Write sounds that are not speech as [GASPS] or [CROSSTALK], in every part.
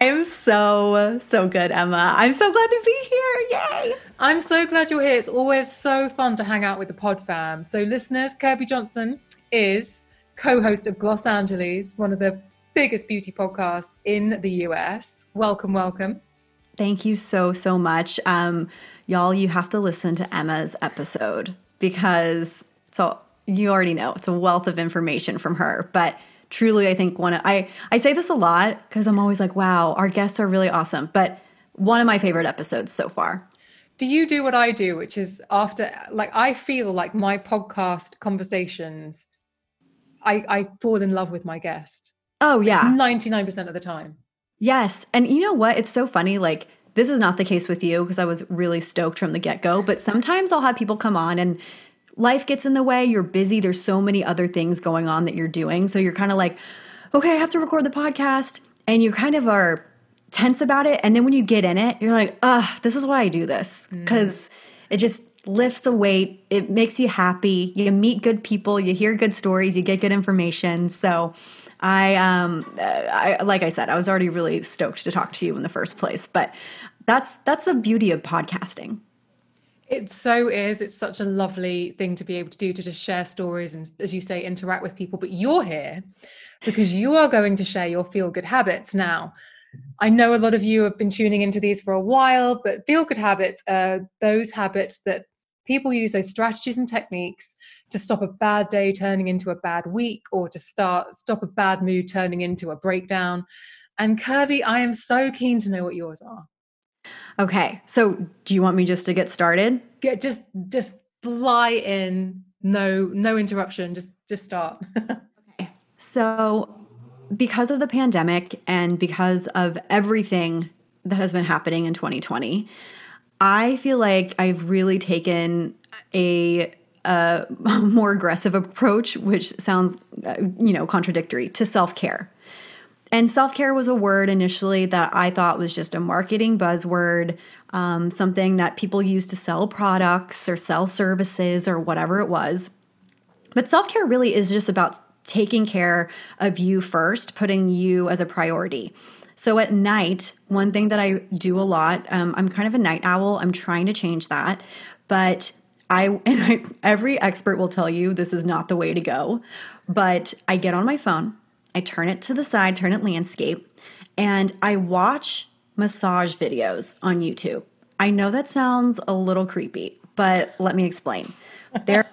I'm so, so good, Emma. I'm so glad to be here. Yay. I'm so glad you're here. It's always so fun to hang out with the pod fam. So, listeners, Kirbie Johnson is co host of Gloss Angeles, one of the biggest beauty podcasts in the US. Welcome, welcome. Thank you so, so much. Um, y'all, you have to listen to Emma's episode because so you already know it's a wealth of information from her. But truly, I think one of, I, I say this a lot because I'm always like, wow, our guests are really awesome. But one of my favorite episodes so far. Do you do what I do, which is after, like, I feel like my podcast conversations, I, I fall in love with my guest Oh, yeah. 99% of the time. Yes. And you know what? It's so funny. Like, this is not the case with you because I was really stoked from the get go. But sometimes I'll have people come on and life gets in the way. You're busy. There's so many other things going on that you're doing. So you're kind of like, okay, I have to record the podcast. And you kind of are tense about it. And then when you get in it, you're like, ah, this is why I do this. Because it just lifts a weight. It makes you happy. You meet good people. You hear good stories. You get good information. So, I um I like I said, I was already really stoked to talk to you in the first place, but that's that's the beauty of podcasting. It so is. It's such a lovely thing to be able to do to just share stories and, as you say, interact with people. But you're here because you are going to share your feel good habits now. I know a lot of you have been tuning into these for a while, but feel good habits are those habits that people use those strategies and techniques to stop a bad day turning into a bad week or to start stop a bad mood turning into a breakdown. And Kirbie, I am so keen to know what yours are. Okay. So, do you want me just to get started? Get just just fly in, no no interruption, just just start. [LAUGHS] okay. So, because of the pandemic and because of everything that has been happening in 2020, I feel like I've really taken a, a [LAUGHS] more aggressive approach, which sounds, uh, you know, contradictory to self care. And self care was a word initially that I thought was just a marketing buzzword, um, something that people use to sell products or sell services or whatever it was. But self care really is just about taking care of you first, putting you as a priority. So at night, one thing that I do a lot, um, I'm kind of a night owl. I'm trying to change that, but I [LAUGHS] and I, every expert will tell you this is not the way to go. But I get on my phone, I turn it to the side, turn it landscape, and I watch massage videos on YouTube. I know that sounds a little creepy, but let me explain. There [LAUGHS] are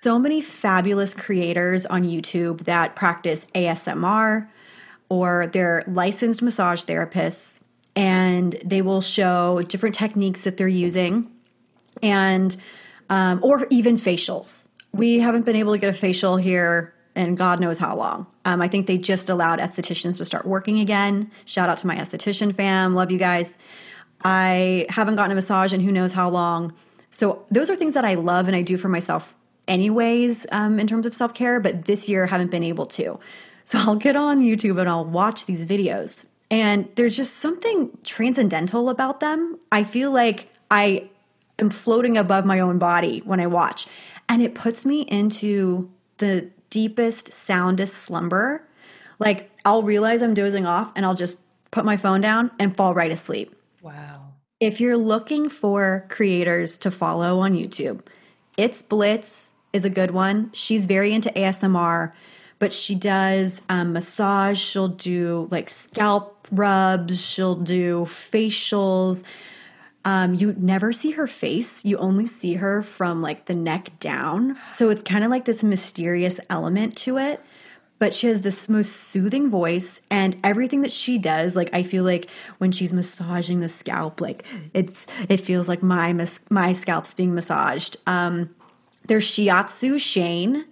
so many fabulous creators on YouTube that practice ASMR or they're licensed massage therapists and they will show different techniques that they're using and um, or even facials we haven't been able to get a facial here and god knows how long um, i think they just allowed estheticians to start working again shout out to my esthetician fam love you guys i haven't gotten a massage in who knows how long so those are things that i love and i do for myself anyways um, in terms of self-care but this year I haven't been able to so I'll get on YouTube and I'll watch these videos. And there's just something transcendental about them. I feel like I am floating above my own body when I watch. And it puts me into the deepest, soundest slumber. Like I'll realize I'm dozing off and I'll just put my phone down and fall right asleep. Wow. If you're looking for creators to follow on YouTube, It's Blitz is a good one. She's very into ASMR but she does um, massage. She'll do like scalp rubs. She'll do facials. Um, you never see her face. You only see her from like the neck down. So it's kind of like this mysterious element to it. but she has this most soothing voice and everything that she does like i feel like when she's massaging the scalp like it's it feels like my mas- my scalp's being massaged um there's shiatsu shane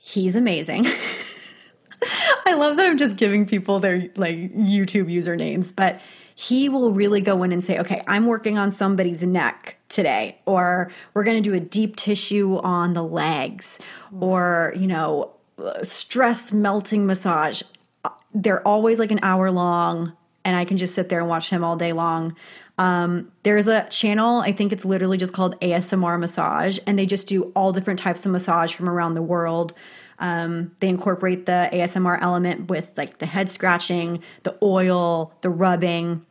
he's amazing [LAUGHS] i love that i'm just giving people their like youtube usernames but he will really go in and say okay i'm working on somebody's neck today or we're going to do a deep tissue on the legs or you know stress melting massage. They're always like an hour long, and I can just sit there and watch him all day long. Um, there's a channel, I think it's literally just called ASMR Massage, and they just do all different types of massage from around the world. Um, they incorporate the ASMR element with like the head scratching, the oil, the rubbing.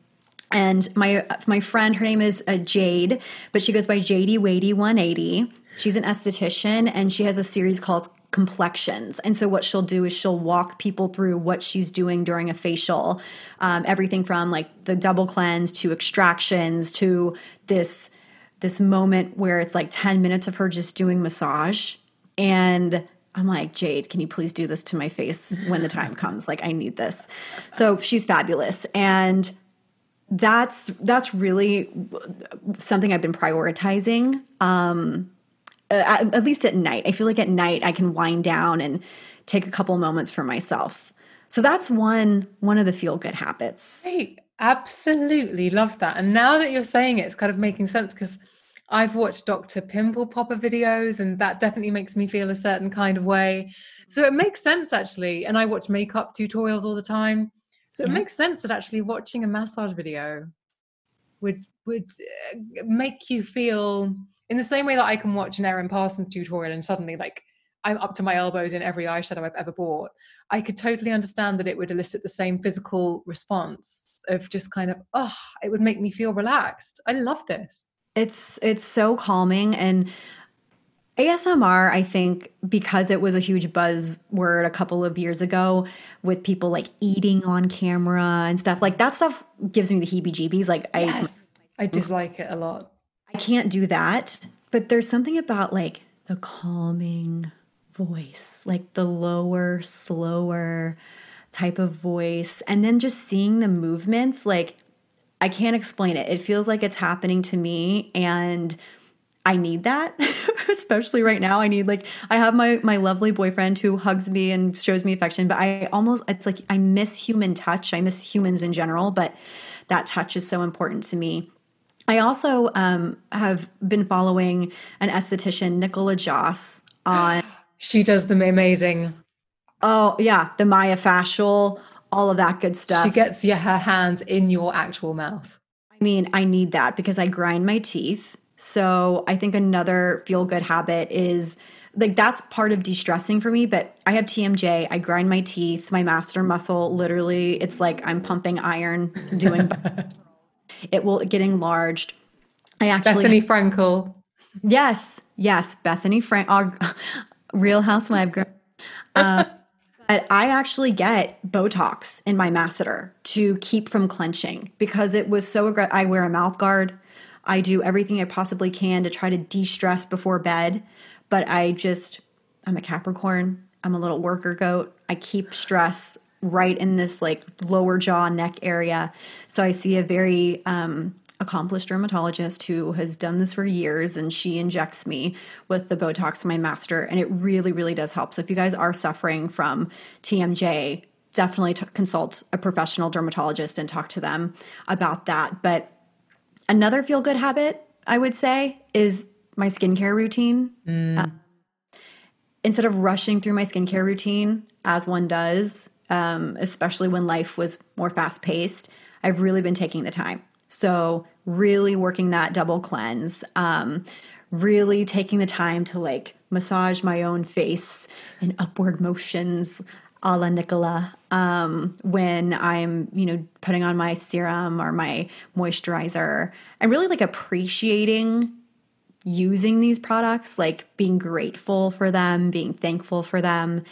And my my friend, her name is uh, Jade, but she goes by JD Wadey 180. She's an esthetician, and she has a series called complexions. And so, what she'll do is she'll walk people through what she's doing during a facial, um, everything from like the double cleanse to extractions to this this moment where it's like 10 minutes of her just doing massage and I'm like, Jade, can you please do this to my face when the time comes? Like, I need this. So she's fabulous. And that's that's really something I've been prioritizing. Um, at, at least at night. I feel like at night I can wind down and take a couple moments for myself. So that's one one of the feel good habits. Hey, absolutely love that. And now that you're saying it, it's kind of making sense because I've watched Dr. Pimple Popper videos, and that definitely makes me feel a certain kind of way. So it makes sense actually. And I watch makeup tutorials all the time. So it yeah. makes sense that actually watching a massage video would would uh, make you feel in the same way that I can watch an Erin Parsons tutorial and suddenly like I'm up to my elbows in every eyeshadow I've ever bought, I could totally understand that it would elicit the same physical response of just kind of, oh, it would make me feel relaxed. I love this. It's it's so calming and ASMR, I think, because it was a huge buzzword a couple of years ago with people like eating on camera and stuff, like that stuff gives me the heebie jeebies. Like, yes, I, I dislike it a lot. I can't do that. But there's something about like the calming voice, like the lower, slower type of voice. And then just seeing the movements, like I can't explain it. It feels like it's happening to me. And I need that, [LAUGHS] especially right now. I need like I have my my lovely boyfriend who hugs me and shows me affection, but I almost it's like I miss human touch. I miss humans in general, but that touch is so important to me. I also um, have been following an esthetician, Nicola Joss, [GASPS] on. she does them amazing. Oh yeah, the myofascial, all of that good stuff. She gets yeah, her hands in your actual mouth. I mean, I need that because I grind my teeth. So I think another feel good habit is like that's part of de-stressing for me but i have tmj i grind my teeth my masseter muscle literally it's like i'm pumping iron doing [LAUGHS] It will get enlarged. I actually Bethenny Frankel. Yes, yes, bethany Frank, our [LAUGHS] Real Housewife girl. Uh, but I actually get Botox in my masseter to keep from clenching because it was so aggressive. I wear a mouth guard. I do everything I possibly can to try to de-stress before bed, but I just I'm a Capricorn. I'm a little worker goat. I keep stress right in this like lower jaw neck area. So I see a very um, accomplished dermatologist who has done this for years and she injects me with the Botox my masseter and it really really does help. So if you guys are suffering from TMJ, definitely t- consult a professional dermatologist and talk to them about that. But another feel good habit I would say is my skincare routine. Mm. Uh, instead of rushing through my skincare routine as one does um, especially when life was more fast paced, I've really been taking the time. So, really working that double cleanse, um, really taking the time to like massage my own face in upward motions a la Nicola um, when I'm, you know, putting on my serum or my moisturizer and really like appreciating using these products, like being grateful for them, being thankful for them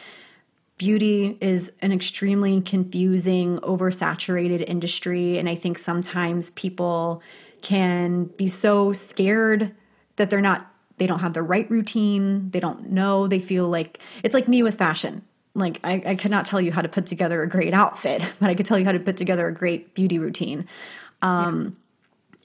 beauty is an extremely confusing, oversaturated industry. And I think sometimes people can be so scared that they're not, they don't have the right routine. They don't know. They feel like it's like me with fashion. Like I, I cannot tell you how to put together a great outfit, [LAUGHS] but I could tell you how to put together a great beauty routine. Um,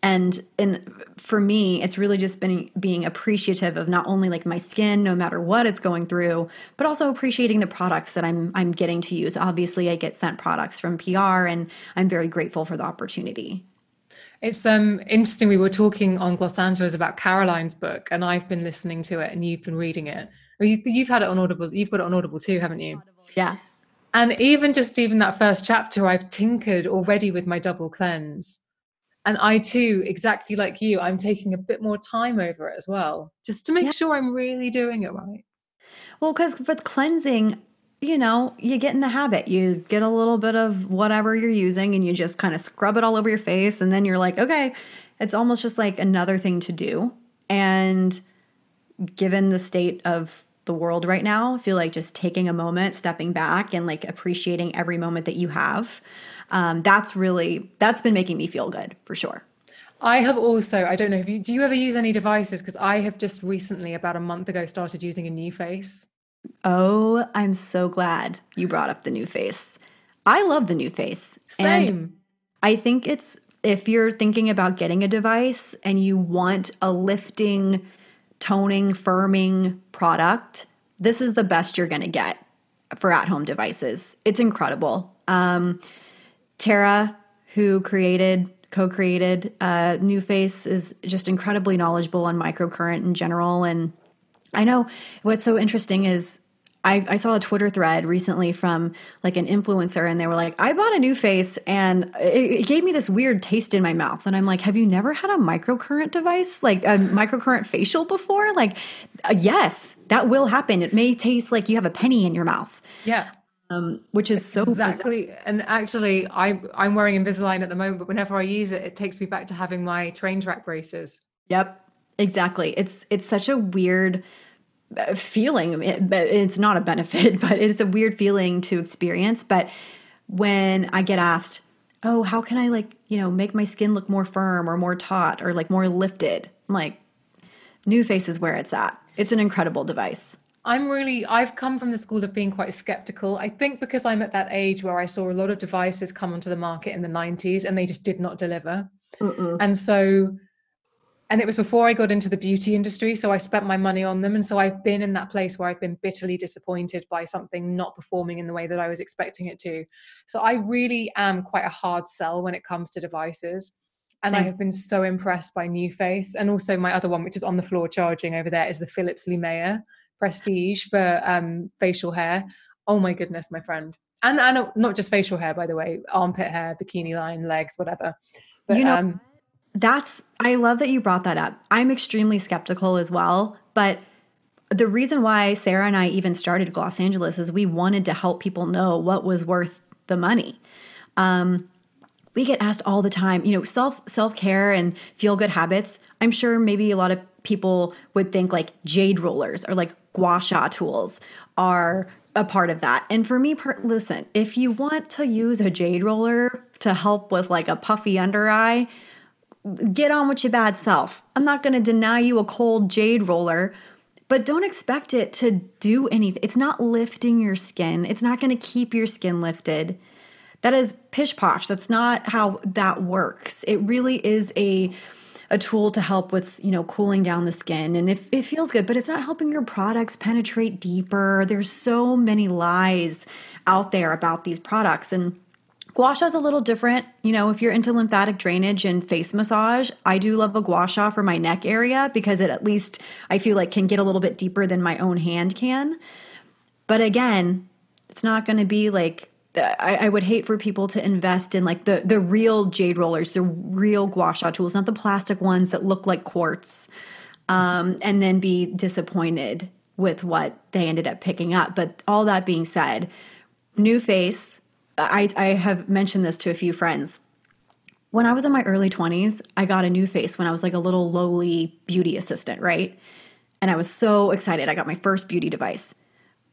and and for me it's really just been being appreciative of not only like my skin no matter what it's going through but also appreciating the products that i'm i'm getting to use. Obviously i get sent products from pr and i'm very grateful for the opportunity. It's um interesting we were talking on Gloss Angeles about caroline's book and i've been listening to it and you've been reading it or you, you've had it on audible you've got it on audible too haven't you yeah and even just even that first chapter i've tinkered already with my double cleanse and I too, exactly like you, I'm taking a bit more time over it as well, just to make yeah. sure I'm really doing it right. Well, because with cleansing, you know, you get in the habit. You get a little bit of whatever you're using and you just kind of scrub it all over your face. And then you're like, okay, it's almost just like another thing to do. And given the state of the world right now, I feel like just taking a moment, stepping back, and like appreciating every moment that you have um, that's really that's been making me feel good for sure I have also, I don't know if you do you ever use any devices? Because I have just recently, about a month ago, started using a new face. Oh, I'm so glad you brought up the NuFace. I love the NuFace. Same. And I think it's if you're thinking about getting a device and you want a lifting, toning, firming product, this is the best you're going to get for at home devices. It's incredible. Um, Tara, who created, co created uh, Face, is just incredibly knowledgeable on microcurrent in general. And I know what's so interesting is I, I, saw a Twitter thread recently from like an influencer, and they were like, I bought a NuFace and it, it, gave me this weird taste in my mouth. And I'm like, Have you never had a microcurrent device, like a microcurrent facial before? Like, uh, yes, that will happen. It may taste like you have a penny in your mouth. Yeah um, which is so exactly. Bizarre. And actually, I I'm wearing Invisalign at the moment, but whenever I use it, it takes me back to having my train track braces. Yep, exactly. It's it's such a weird feeling. Eh, it, it's not a benefit, [LAUGHS] but it's a weird feeling to experience. But when I get asked, "Oh, how can I like you know make my skin look more firm or more taut or like more lifted?" I'm like, NuFace is where it's at. It's an incredible device. I'm really, I've come from the school of being quite skeptical. I think because I'm at that age where I saw a lot of devices come onto the market in the 90s and they just did not deliver. Mm-mm. And so, and it was before I got into the beauty industry. So I spent my money on them. And so I've been in that place where I've been bitterly disappointed by something not performing in the way that I was expecting it to. So I really am quite a hard sell when it comes to devices. And Same. I have been so impressed by NuFace. And also my other one, which is on the floor charging over there, is the Philips Lumea prestige for um, facial hair. Oh my goodness, my friend. And, and not just facial hair, by the way, armpit hair, bikini line, legs, whatever. But, you know, um, that's, I love that you brought that up. I'm extremely skeptical as well. But the reason why Sarah and I even started Gloss Angeles is we wanted to help people know what was worth the money. Um, we get asked all the time, you know, self self care and feel good habits. I'm sure maybe a lot of people would think like jade rollers or like gua sha tools are a part of that. And for me, per- listen, if you want to use a jade roller to help with like a puffy under eye, get on with your bad self. I'm not going to deny you a cold jade roller, but don't expect it to do anything. It's not lifting your skin, it's not going to keep your skin lifted. That is pish posh. That's not how that works. It really is a a tool to help with, you know, cooling down the skin. And if it feels good, but it's not helping your products penetrate deeper. There's so many lies out there about these products. And Gua Sha is a little different. You know, if you're into lymphatic drainage and face massage, I do love a gua sha for my neck area because it at least I feel like can get a little bit deeper than my own hand can. But again, it's not going to be like I, I, would hate for people to invest in like the the real jade rollers, the real gua sha tools, not the plastic ones that look like quartz, um, and then be disappointed with what they ended up picking up. But all that being said, NuFace, I, I have mentioned this to a few friends. When I was in my early 20s, I got a NuFace when I was like a little lowly beauty assistant, right? And I was so excited. I got my first beauty device.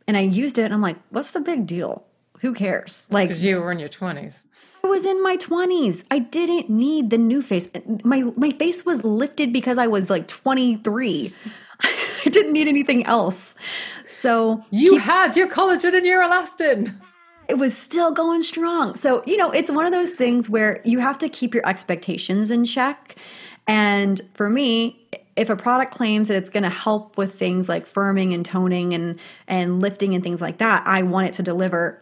And I used it and I'm like, what's the big deal? who cares? Like because you were in your twenties. I was in my twenties. I didn't need the NuFace. My my face was lifted because I was like twenty three. [LAUGHS] I didn't need anything else. So you keep, had your collagen and your elastin. It was still going strong. So, you know, it's one of those things where you have to keep your expectations in check. And for me, if a product claims that it's going to help with things like firming and toning and and lifting and things like that, I want it to deliver.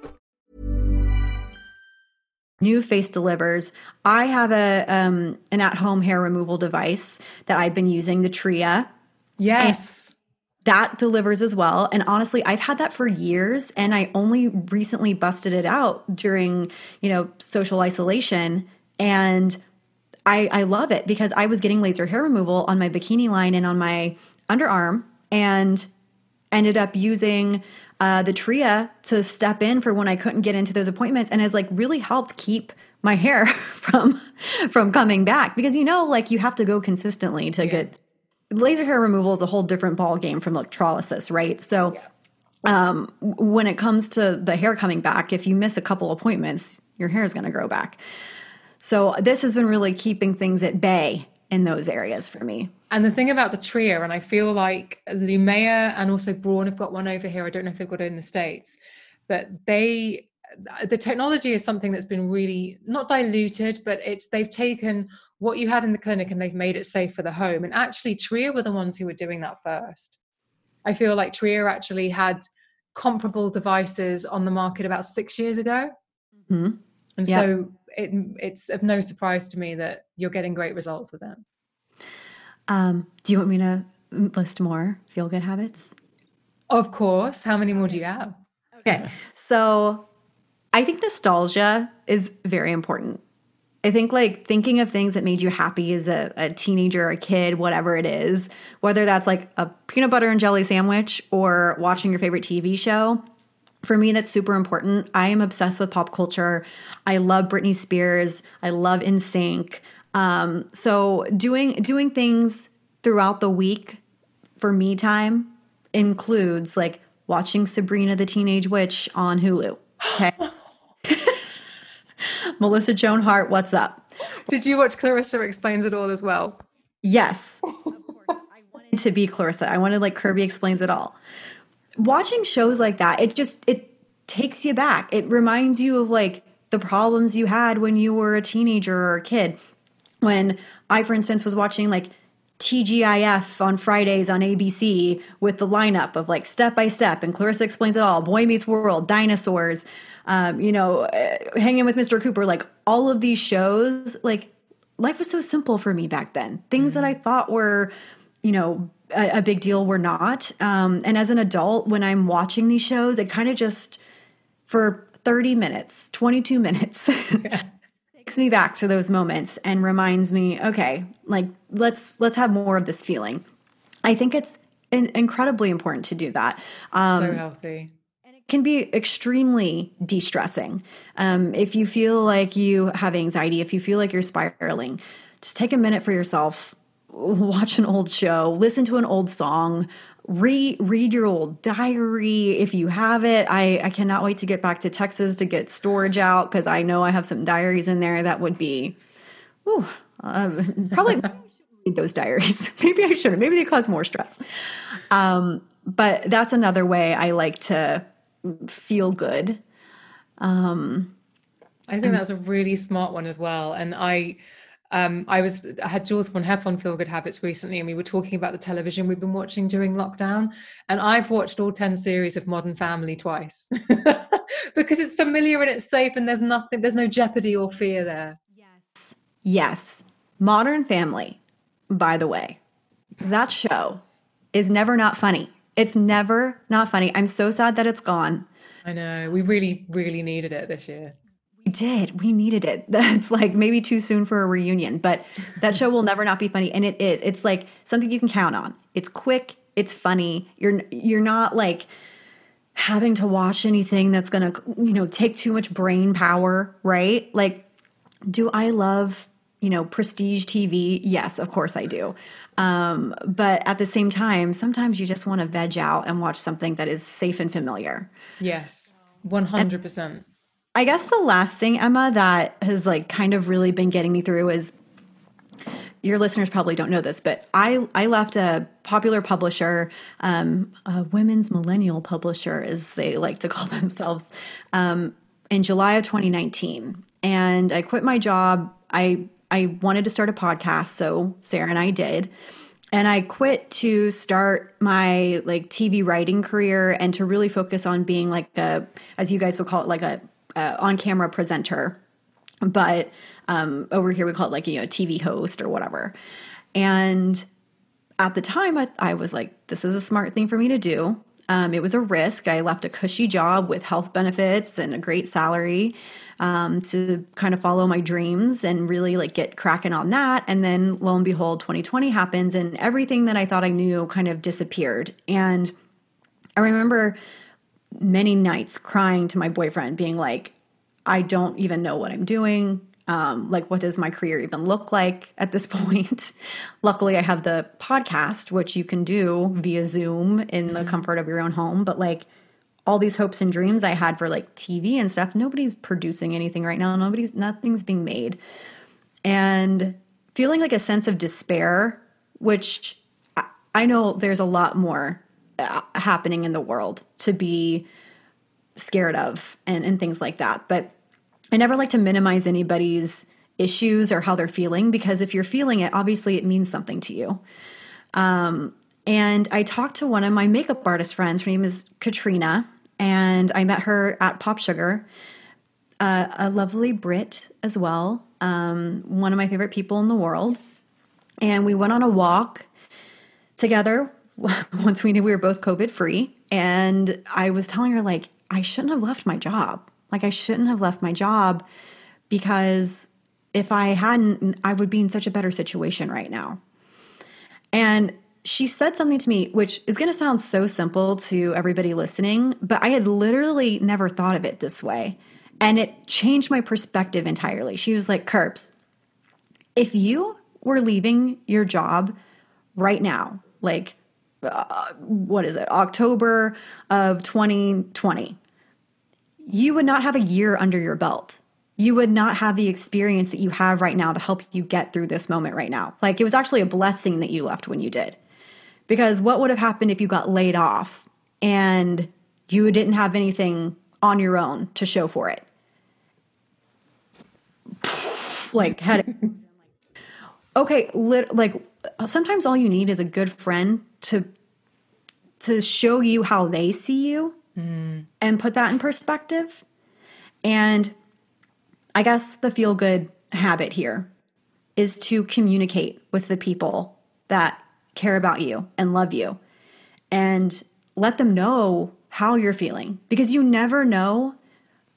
NuFace delivers. I have a um, an at-home hair removal device that i've been using the tria. Yes. That delivers as well. And honestly i've had that for years and i only recently busted it out during you know social isolation. And i i love it because i was getting laser hair removal on my bikini line and on my underarm and ended up using uh, the Tria to step in for when I couldn't get into those appointments and has like really helped keep my hair [LAUGHS] from from coming back because you know like you have to go consistently to yeah. get laser hair removal is a whole different ball game from electrolysis, right? So yeah. um, when it comes to the hair coming back, if you miss a couple appointments, your hair is going to grow back. So this has been really keeping things at bay in those areas for me. And the thing about the Tria, and I feel like Lumea and also Braun have got one over here. I don't know if they've got it in the States, but they the technology is something that's been really not diluted, but it's they've taken what you had in the clinic and they've made it safe for the home. And actually, Tria were the ones who were doing that first. I feel like Tria actually had comparable devices on the market about six years ago. Mm-hmm. And yep. so it, it's of no surprise to me that you're getting great results with them. Um, do you want me to list more feel good habits? Of course. How many more do you have? Okay. So I think nostalgia is very important. I think like thinking of things that made you happy as a, a teenager, a kid, whatever it is, whether that's like a peanut butter and jelly sandwich or watching your favorite TV show, for me that's super important. I am obsessed with pop culture. I love britney spears. I love NSYNC um, so doing doing things throughout the week for me time includes like watching sabrina the teenage witch on hulu okay? [LAUGHS] Melissa joan hart what's up? Did you watch clarissa explains it all as well? Yes. [LAUGHS] I wanted to be clarissa. I wanted like kirbie explains it all watching shows like that, it just it takes you back. It reminds you of like the problems you had when you were a teenager or a kid. When I, for instance, was watching like TGIF on Fridays on ABC with the lineup of like Step by Step and Clarissa Explains It All, Boy Meets World, Dinosaurs, um, you know, uh, Hanging with Mr. Cooper, like all of these shows, like life was so simple for me back then. Things mm-hmm. that I thought were, you know, a, a big deal were not. Um, and as an adult, when I'm watching these shows, it kind of just for 30 minutes, 22 [LAUGHS] minutes. Yeah. [LAUGHS] takes me back to those moments and reminds me, okay, like let's let's have more of this feeling. I think it's in- incredibly important to do that. Um, so healthy. And it can be extremely de-stressing. Um, if you feel like you have anxiety, if you feel like you're spiraling, just take a minute for yourself watch an old show, listen to an old song, read read your old diary if you have it. I I cannot wait to get back to Texas to get storage out because I know I have some diaries in there that would be, whew, uh, probably [LAUGHS] read those diaries. [LAUGHS] Maybe I shouldn't. Maybe they cause more stress. Um, but that's another way I like to feel good. Um, I think that's a really smart one as well. And I um, I was I had Jules von Hep on Feel Good Habits recently, and we were talking about the television we've been watching during lockdown. And I've watched all ten series of Modern Family twice [LAUGHS] because it's familiar and it's safe, and there's nothing, there's no jeopardy or fear there. Yes, yes. Modern Family, by the way, that show is never not funny. It's never not funny. I'm so sad that it's gone. I know. We really, really needed it this year. We did. We needed it. [LAUGHS] That's like maybe too soon for a reunion, but that show will never not be funny. And it is. It's like something you can count on. It's quick. It's funny. You're you're not like having to watch anything that's gonna you know take too much brain power, right? Like, do I love you know prestige TV? Yes, of course I do. Um, but at the same time, sometimes you just want to veg out and watch something that is safe and familiar. Yes, one hundred percent. I guess the last thing, Emma, that has like kind of really been getting me through is your listeners probably don't know this, but I I left a popular publisher, um, a women's millennial publisher, as they like to [LAUGHS] call themselves, um, in July of 2019, and I quit my job. I I wanted to start a podcast, so Sarah and I did. And I quit to start my like TV writing career and to really focus on being like a, as you guys would call it, like a uh, on camera presenter, but um, over here we call it like you know TV host or whatever. And at the time, I, I was like, this is a smart thing for me to do. Um, it was a risk. I left a cushy job with health benefits and a great salary um, to kind of follow my dreams and really like get cracking on that. And then lo and behold, 2020 happens and everything that I thought I knew kind of disappeared. And I remember many nights crying to my boyfriend, being like, I don't even know what I'm doing. Um, like, what does my career even look like at this [LAUGHS] point? Luckily, I have the podcast, which you can do via Zoom in mm-hmm. the comfort of your own home. But like, all these hopes and dreams I had for like TV and stuff, nobody's producing anything right now. Nobody's, nothing's being made. And feeling like a sense of despair, which I, I know there's a lot more happening in the world to be scared of and, and things like that. But I never like to minimize anybody's issues or how they're feeling because if you're feeling it, obviously it means something to you. Um, and I talked to one of my makeup artist friends. Her name is Katrina, and I met her at Pop Sugar. Uh, a lovely Brit as well, um, one of my favorite people in the world. And we went on a walk together [LAUGHS] once we knew we were both COVID free. And I was telling her, like, I shouldn't have left my job. Like, I shouldn't have left my job because if I hadn't, I would be in such a better situation right now. And she said something to me, which is going to sound so simple to everybody listening, but I had literally never thought of it this way. And it changed my perspective entirely. She was like, Curbs, if you were leaving your job right now, like uh, what is it, October of 2020, you would not have a year under your belt. You would not have the experience that you have right now to help you get through this moment right now. Like it was actually a blessing that you left when you did. Because what would have happened if you got laid off and you didn't have anything on your own to show for it? like had [LAUGHS] okay, lit, like sometimes all you need is a good friend to to show you how they see you mm. and put that in perspective. And I guess the feel good habit here is to communicate with the people that care about you and love you and let them know how you're feeling because you never know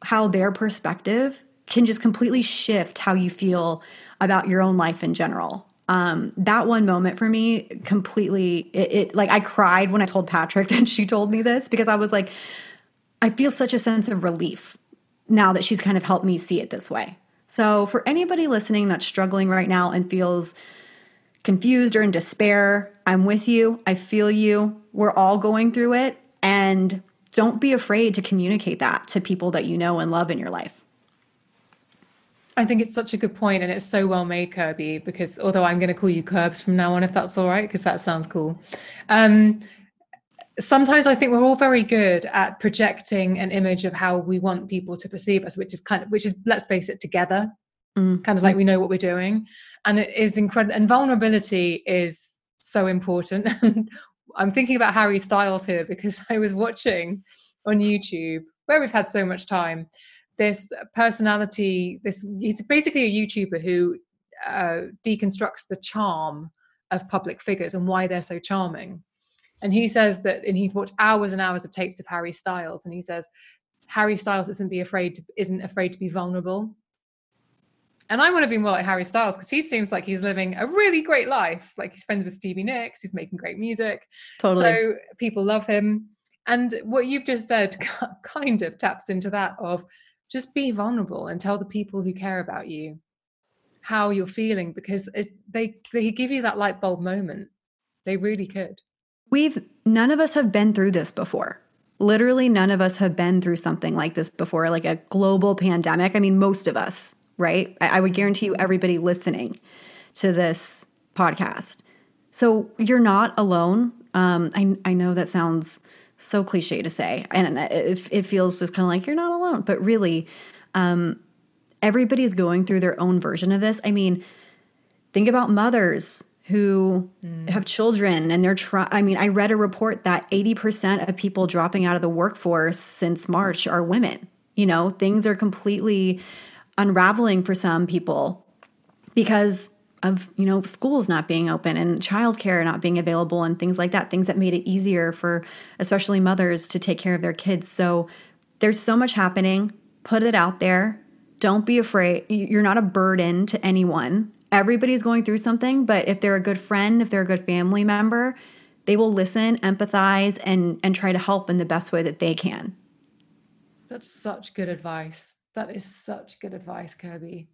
how their perspective can just completely shift how you feel about your own life in general um, that one moment for me completely it, it, like i cried when i told patrick [LAUGHS] that she told me this because i was like i feel such a sense of relief now that she's kind of helped me see it this way. So for anybody listening that's struggling right now and feels confused or in despair i'm with you. I feel you. We're all going through it. And don't be afraid to communicate that to people that you know and love in your life I think it's such a good point and it's so well made, Kirbie, because although I'm going to call you Curbs from now on, if that's all right, because that sounds cool. Um, sometimes I think we're all very good at projecting an image of how we want people to perceive us, which is kind of, which is, let's face it, together, mm. kind of like we know what we're doing. And it is incredible. And vulnerability is so important. And [LAUGHS] I'm thinking about Harry Styles here because [LAUGHS] I was watching on YouTube where we've had so much time this personality this he's basically a youtuber who uh, deconstructs the charm of public figures and why they're so charming. And he says that, and he watched hours and hours of tapes of Harry Styles, and he says Harry Styles isn't be afraid to, isn't afraid to be vulnerable. And I want to be more like Harry Styles because he seems like he's living a really great life. Like he's friends with Stevie Nicks, he's making great music. Totally. So people love him. And what you've just said [LAUGHS] kind of taps into that of just be vulnerable and tell the people who care about you how you're feeling because they they give you that light bulb moment. They really could. We've none of us have been through this before. Literally none of us have been through something like this before, like a global pandemic. I mean, most of us, right? I, I would guarantee you everybody listening to this podcast. So you're not alone. Um, I, I know that sounds so cliche to say, and it, it feels just kind of like you're not alone, but really, um, everybody's going through their own version of this. I mean, think about mothers who mm. have children and they're trying. I mean, I read a report that 80% of people dropping out of the workforce since March are women. You know, things are completely unraveling for some people because of you know schools not being open and childcare not being available and things like that things that made it easier for especially mothers to take care of their kids. So there's so much happening. Put it out there. Don't be afraid. You're not a burden to anyone. Everybody's going through something but if they're a good friend if they're a good family member they will listen empathize and and try to help in the best way that they can. That's such good advice. That is such good advice kirbie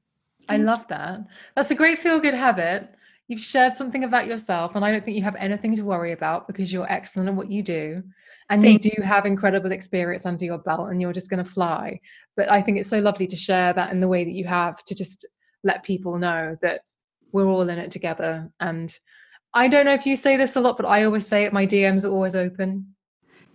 I love that. That's a great feel good habit. You've shared something about yourself, and I don't think you have anything to worry about because you're excellent at what you do. And Thank you do have incredible experience under your belt, and you're just going to fly. But I think it's so lovely to share that in the way that you have to just let people know that we're all in it together. And I don't know if you say this a lot, but I always say it my DMs are always open.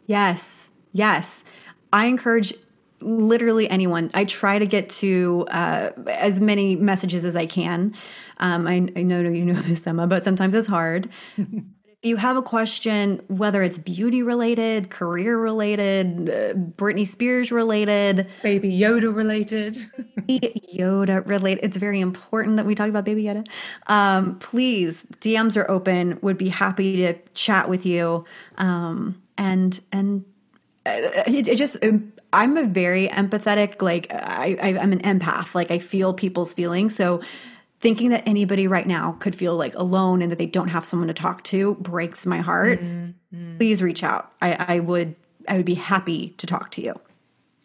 Yes, yes. I encourage literally anyone. I try to get to uh, as many messages as I can. Um, I, I, know you know this, Emma, but sometimes it's hard. [LAUGHS] if you have a question, whether it's beauty related, career related, uh, Britney Spears related, Baby Yoda related, Yoda related, it's very important that we talk about Baby Yoda. Um, please, DMs are open. Would be happy to chat with you. Um, and and uh, it, it just um, I'm a very empathetic, like I, I am an empath. Like I feel people's feelings. So thinking that anybody right now could feel like alone and that they don't have someone to talk to breaks my heart. Mm-hmm. Please reach out. I, I would I would be happy to talk to you.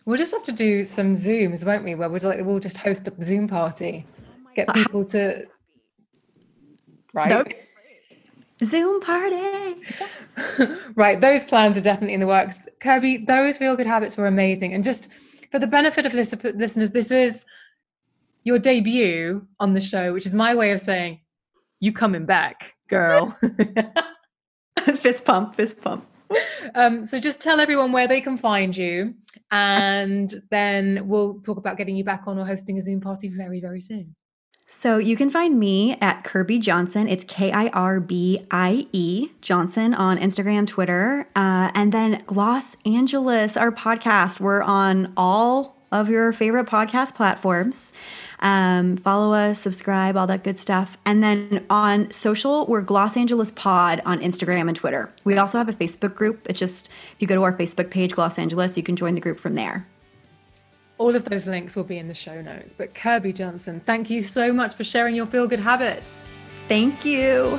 We'll just have to do some Zooms, won't we? Where we'll like we'll just host a Zoom party, get people to right. Nope. Zoom party. [LAUGHS] right, those plans are definitely in the works. Kirbie, those feel good habits were amazing. And just for the benefit of listeners, this is your debut on the show, which is my way of saying you coming back, girl. [LAUGHS] fist pump, fist pump. Um, so just tell everyone where they can find you, and then we'll talk about getting you back on or hosting a Zoom party very, very soon. So you can find me at Kirbie Johnson. It's K I R B I E Johnson on Instagram, Twitter, uh, and then Gloss Angeles, our podcast. We're on all of your favorite podcast platforms. Um, follow us, subscribe, all that good stuff. And then on social, we're Gloss Angeles Pod on Instagram and Twitter. We also have a Facebook group. It's just if you go to our Facebook page, Gloss Angeles, you can join the group from there. All of those links will be in the show notes. But Kirbie Johnson, thank you so much for sharing your feel good habits. Thank you.